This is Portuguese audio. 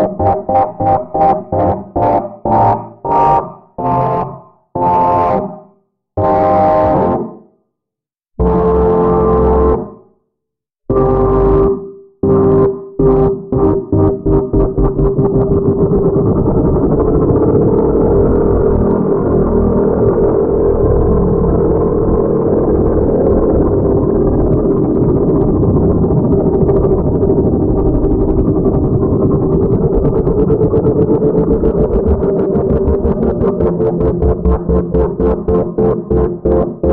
ับ Thank you.